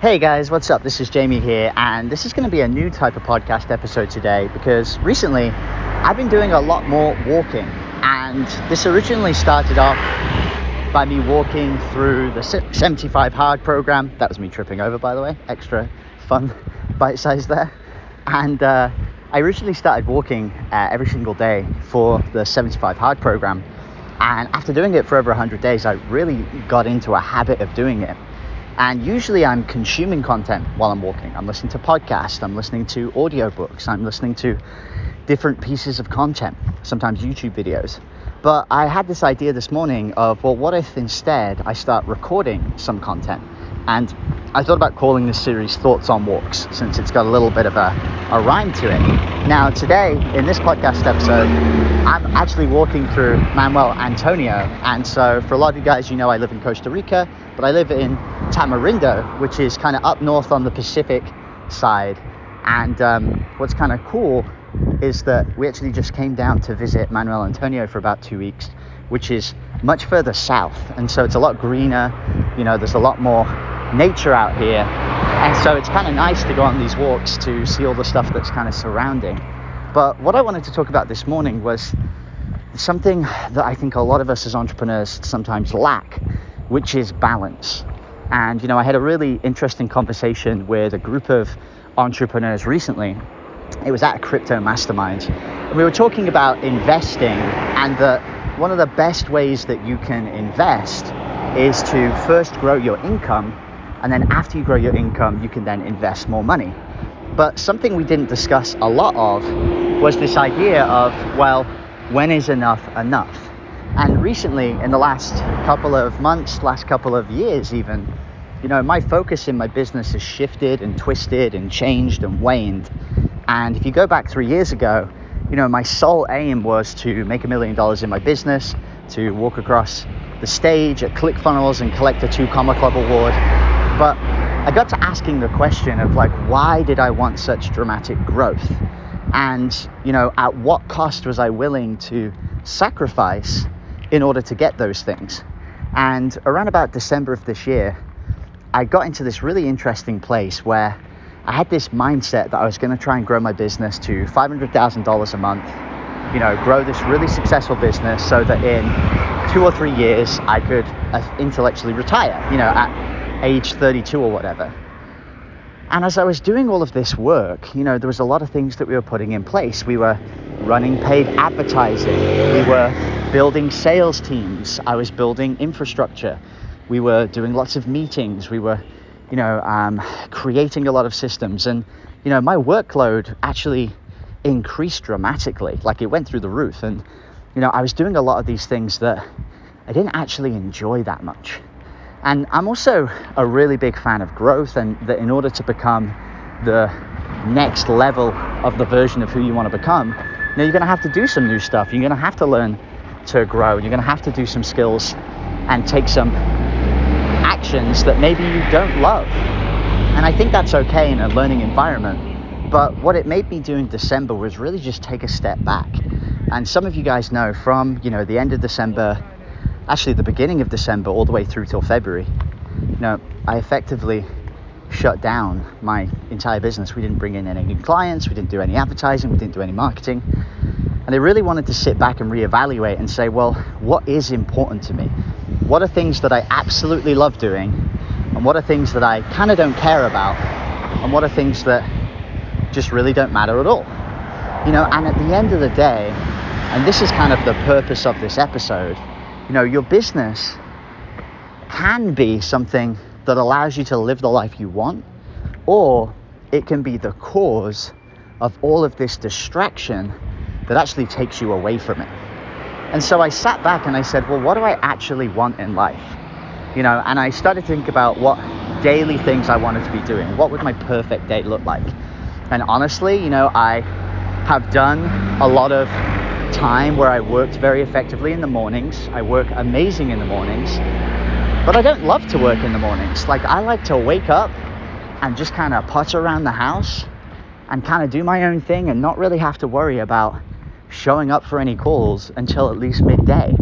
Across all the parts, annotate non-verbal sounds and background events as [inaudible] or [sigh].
Hey guys, what's up? This is Jamie here, and this is going to be a new type of podcast episode today because recently I've been doing a lot more walking, and this originally started off by me walking through the 75 Hard program. That was me tripping over, by the way, extra fun [laughs] bite size there. And uh, I originally started walking uh, every single day for the 75 Hard program. And after doing it for over 100 days, I really got into a habit of doing it. And usually I'm consuming content while I'm walking. I'm listening to podcasts, I'm listening to audiobooks, I'm listening to different pieces of content, sometimes YouTube videos. But I had this idea this morning of, well, what if instead I start recording some content? And I thought about calling this series Thoughts on Walks since it's got a little bit of a, a rhyme to it. Now, today in this podcast episode, I'm actually walking through Manuel Antonio. And so, for a lot of you guys, you know I live in Costa Rica, but I live in Tamarindo, which is kind of up north on the Pacific side. And um, what's kind of cool is that we actually just came down to visit Manuel Antonio for about two weeks, which is much further south. And so, it's a lot greener, you know, there's a lot more nature out here. And so it's kind of nice to go on these walks to see all the stuff that's kind of surrounding. But what I wanted to talk about this morning was something that I think a lot of us as entrepreneurs sometimes lack, which is balance. And, you know, I had a really interesting conversation with a group of entrepreneurs recently. It was at a crypto mastermind. And we were talking about investing and that one of the best ways that you can invest is to first grow your income and then after you grow your income, you can then invest more money. But something we didn't discuss a lot of was this idea of, well, when is enough enough? And recently, in the last couple of months, last couple of years even, you know, my focus in my business has shifted and twisted and changed and waned. And if you go back three years ago, you know, my sole aim was to make a million dollars in my business, to walk across the stage at ClickFunnels and collect a two comma club award but I got to asking the question of like, why did I want such dramatic growth? And, you know, at what cost was I willing to sacrifice in order to get those things? And around about December of this year, I got into this really interesting place where I had this mindset that I was going to try and grow my business to $500,000 a month, you know, grow this really successful business so that in two or three years I could uh, intellectually retire, you know, at age 32 or whatever. And as I was doing all of this work, you know, there was a lot of things that we were putting in place. We were running paid advertising, we were building sales teams, I was building infrastructure, we were doing lots of meetings, we were, you know, um, creating a lot of systems. And, you know, my workload actually increased dramatically, like it went through the roof. And, you know, I was doing a lot of these things that I didn't actually enjoy that much. And I'm also a really big fan of growth, and that in order to become the next level of the version of who you want to become, know, you're going to have to do some new stuff. You're going to have to learn to grow. You're going to have to do some skills and take some actions that maybe you don't love. And I think that's okay in a learning environment. But what it made me do in December was really just take a step back. And some of you guys know from, you know, the end of December actually the beginning of December all the way through till February, you know, I effectively shut down my entire business. We didn't bring in any new clients, we didn't do any advertising, we didn't do any marketing. And I really wanted to sit back and reevaluate and say, well, what is important to me? What are things that I absolutely love doing? And what are things that I kind of don't care about? And what are things that just really don't matter at all? You know, and at the end of the day, and this is kind of the purpose of this episode, you know, your business can be something that allows you to live the life you want, or it can be the cause of all of this distraction that actually takes you away from it. And so I sat back and I said, well, what do I actually want in life? You know, and I started to think about what daily things I wanted to be doing. What would my perfect day look like? And honestly, you know, I have done a lot of time where I worked very effectively in the mornings. I work amazing in the mornings, but I don't love to work in the mornings. Like, I like to wake up and just kind of putter around the house and kind of do my own thing and not really have to worry about showing up for any calls until at least midday.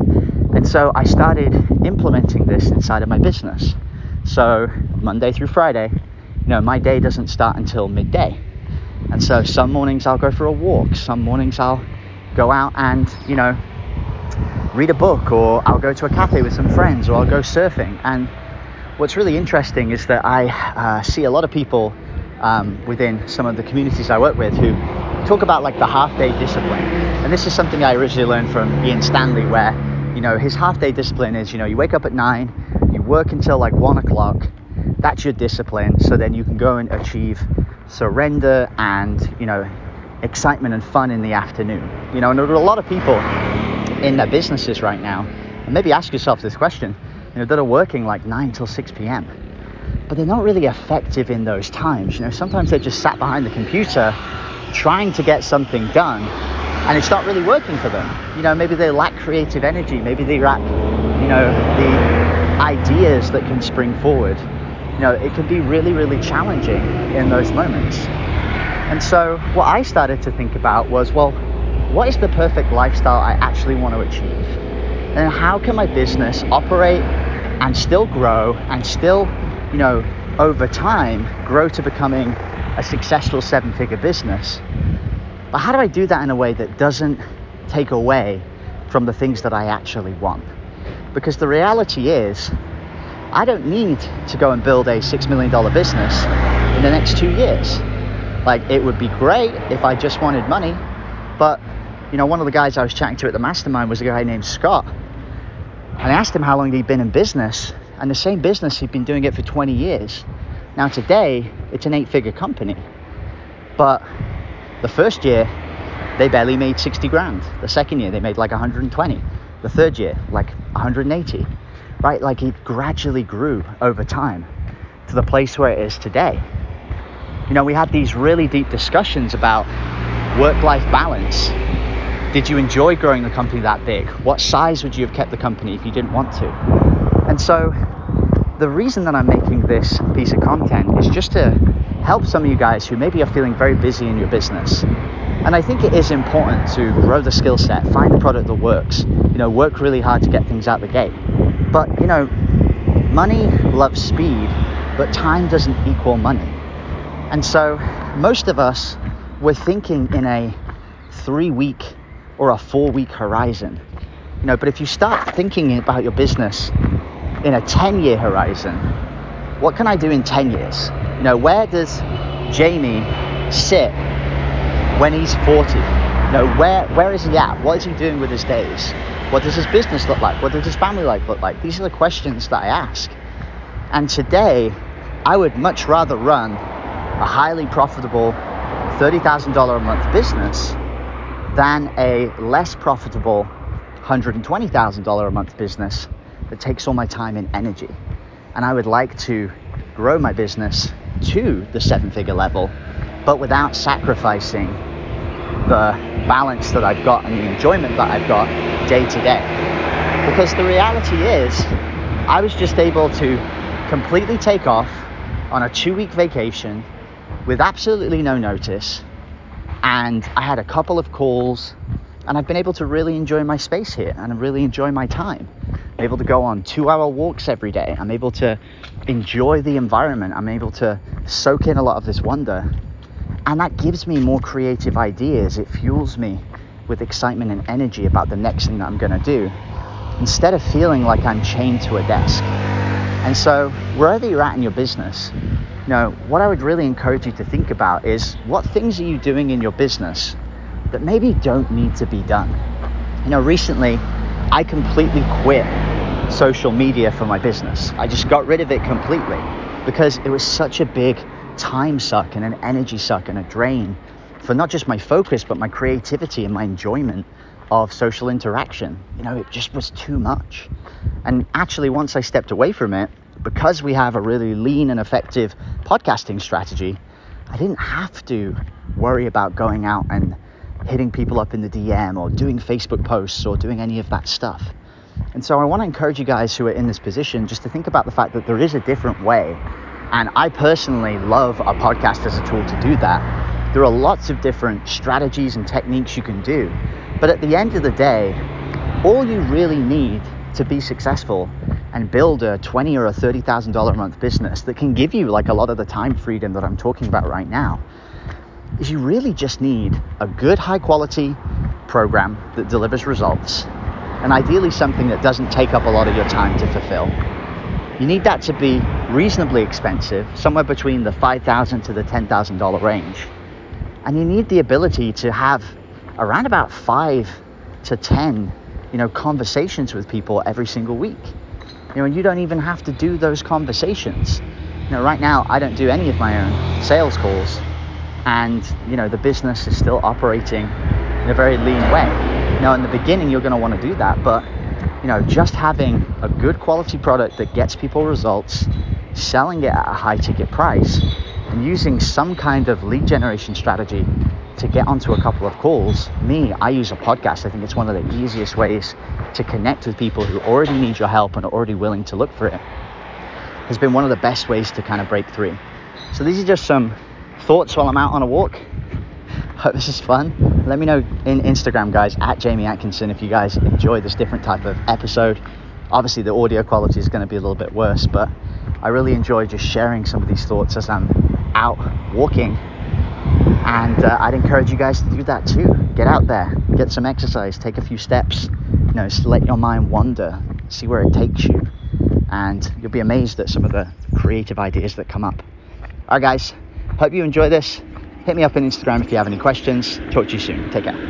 And so I started implementing this inside of my business. So, Monday through Friday, you know, my day doesn't start until midday. And so some mornings I'll go for a walk, some mornings I'll go out and, you know, read a book, or I'll go to a cafe with some friends, or I'll go surfing. And what's really interesting is that I uh, see a lot of people um, within some of the communities I work with who talk about like the half day discipline. And this is something I originally learned from Ian Stanley, where, you know, his half day discipline is, you know, you wake up at nine, you work until like one o'clock, that's your discipline. So then you can go and achieve surrender and, you know, excitement and fun in the afternoon. You know, and there are a lot of people in their businesses right now, and maybe ask yourself this question, you know, that are working like 9 till 6 p.m. But they're not really effective in those times. You know, sometimes they're just sat behind the computer trying to get something done and it's not really working for them. You know, maybe they lack creative energy, maybe they lack, you know, the ideas that can spring forward. You know, it can be really, really challenging in those moments. And so, what I started to think about was well, what is the perfect lifestyle I actually want to achieve? And how can my business operate and still grow and still, you know, over time grow to becoming a successful seven figure business? But how do I do that in a way that doesn't take away from the things that I actually want? Because the reality is, I don't need to go and build a $6 million business in the next two years. Like, it would be great if I just wanted money, but you know, one of the guys I was chatting to at the mastermind was a guy named Scott. And I asked him how long he'd been in business, and the same business he'd been doing it for 20 years. Now, today, it's an eight figure company, but the first year, they barely made 60 grand. The second year, they made like 120. The third year, like 180. Right? Like it gradually grew over time to the place where it is today you know, we had these really deep discussions about work life balance. Did you enjoy growing the company that big? What size would you have kept the company if you didn't want to? And so, the reason that I'm making this piece of content is just to help some of you guys who maybe are feeling very busy in your business. And I think it is important to grow the skill set, find the product that works, you know, work really hard to get things out the gate. But, you know, money loves speed, but time doesn't equal money. And so most of us were thinking in a three week or a four week horizon. You know, but if you start thinking about your business in a 10 year horizon, what can I do in 10 years? You know, where does Jamie sit when he's 40? You know, where, where is he at? What is he doing with his days? What does his business look like? What does his family life look like? These are the questions that I ask. And today, I would much rather run a highly profitable $30,000 a month business than a less profitable $120,000 a month business that takes all my time and energy. And I would like to grow my business to the seven figure level, but without sacrificing the balance that I've got and the enjoyment that I've got day to day. Because the reality is, I was just able to completely take off on a two week vacation with absolutely no notice. And I had a couple of calls, and I've been able to really enjoy my space here and really enjoy my time. I'm able to go on two hour walks every day. I'm able to enjoy the environment. I'm able to soak in a lot of this wonder. And that gives me more creative ideas. It fuels me with excitement and energy about the next thing that I'm going to do instead of feeling like I'm chained to a desk. And so, wherever you're at in your business, you know, what I would really encourage you to think about is what things are you doing in your business that maybe don't need to be done. You know, recently I completely quit social media for my business. I just got rid of it completely because it was such a big time suck and an energy suck and a drain for not just my focus, but my creativity and my enjoyment of social interaction. You know, it just was too much. And actually, once I stepped away from it, because we have a really lean and effective podcasting strategy, I didn't have to worry about going out and hitting people up in the DM or doing Facebook posts or doing any of that stuff. And so I want to encourage you guys who are in this position just to think about the fact that there is a different way. And I personally love a podcast as a tool to do that. There are lots of different strategies and techniques you can do. But at the end of the day, all you really need to be successful and build a twenty or a thirty thousand dollar a month business that can give you like a lot of the time freedom that I'm talking about right now is you really just need a good high quality program that delivers results and ideally something that doesn't take up a lot of your time to fulfill. You need that to be reasonably expensive, somewhere between the 5,000 to the $10,000 range. And you need the ability to have around about five to 10, you know, conversations with people every single week. You know, and you don't even have to do those conversations. You know, right now I don't do any of my own sales calls and, you know, the business is still operating in a very lean way. Now, in the beginning, you're going to want to do that, but you know, just having a good quality product that gets people results, selling it at a high ticket price, and using some kind of lead generation strategy to get onto a couple of calls. Me, I use a podcast. I think it's one of the easiest ways to connect with people who already need your help and are already willing to look for it. Has been one of the best ways to kind of break through. So these are just some thoughts while I'm out on a walk. [laughs] Hope this is fun. Let me know in Instagram, guys, at Jamie Atkinson, if you guys enjoy this different type of episode. Obviously, the audio quality is going to be a little bit worse, but I really enjoy just sharing some of these thoughts as I'm out walking. And uh, I'd encourage you guys to do that too. Get out there, get some exercise, take a few steps, you know, let your mind wander, see where it takes you. And you'll be amazed at some of the creative ideas that come up. All right, guys, hope you enjoy this. Hit me up on Instagram if you have any questions. Talk to you soon. Take care.